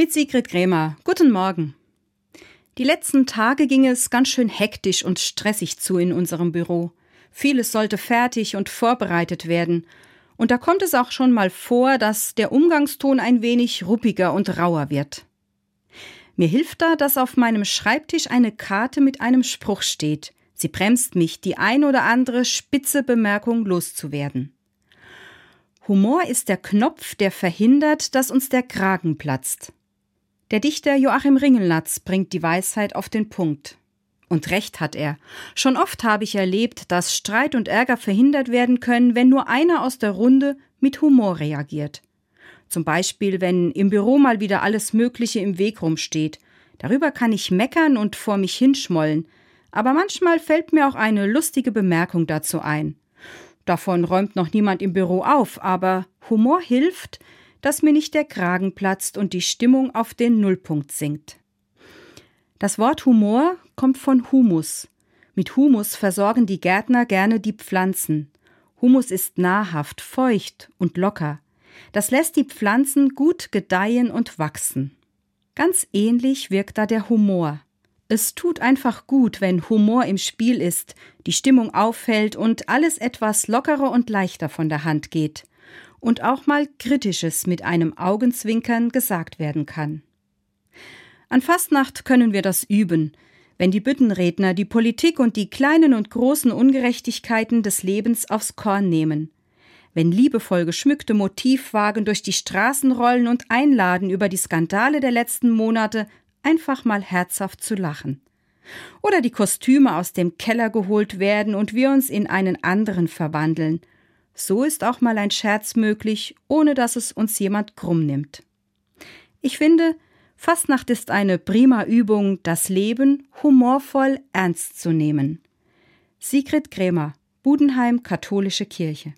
Mit Sigrid Krämer. Guten Morgen. Die letzten Tage ging es ganz schön hektisch und stressig zu in unserem Büro. Vieles sollte fertig und vorbereitet werden. Und da kommt es auch schon mal vor, dass der Umgangston ein wenig ruppiger und rauer wird. Mir hilft da, dass auf meinem Schreibtisch eine Karte mit einem Spruch steht. Sie bremst mich, die ein oder andere spitze Bemerkung loszuwerden. Humor ist der Knopf, der verhindert, dass uns der Kragen platzt. Der Dichter Joachim Ringelnatz bringt die Weisheit auf den Punkt. Und recht hat er. Schon oft habe ich erlebt, dass Streit und Ärger verhindert werden können, wenn nur einer aus der Runde mit Humor reagiert. Zum Beispiel, wenn im Büro mal wieder alles Mögliche im Weg rumsteht. Darüber kann ich meckern und vor mich hinschmollen. Aber manchmal fällt mir auch eine lustige Bemerkung dazu ein. Davon räumt noch niemand im Büro auf, aber Humor hilft, dass mir nicht der Kragen platzt und die Stimmung auf den Nullpunkt sinkt. Das Wort Humor kommt von Humus. Mit Humus versorgen die Gärtner gerne die Pflanzen. Humus ist nahrhaft, feucht und locker. Das lässt die Pflanzen gut gedeihen und wachsen. Ganz ähnlich wirkt da der Humor. Es tut einfach gut, wenn Humor im Spiel ist, die Stimmung auffällt und alles etwas lockerer und leichter von der Hand geht und auch mal Kritisches mit einem Augenzwinkern gesagt werden kann. An Fastnacht können wir das üben, wenn die Büttenredner die Politik und die kleinen und großen Ungerechtigkeiten des Lebens aufs Korn nehmen, wenn liebevoll geschmückte Motivwagen durch die Straßen rollen und einladen, über die Skandale der letzten Monate einfach mal herzhaft zu lachen. Oder die Kostüme aus dem Keller geholt werden und wir uns in einen anderen verwandeln – so ist auch mal ein Scherz möglich, ohne dass es uns jemand krumm nimmt. Ich finde, Fastnacht ist eine prima Übung, das Leben humorvoll ernst zu nehmen. Sigrid Krämer, Budenheim Katholische Kirche